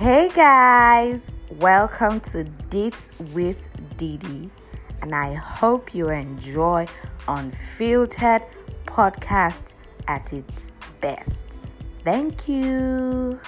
Hey guys, welcome to Dates with Didi, and I hope you enjoy Unfiltered Podcast at its best. Thank you.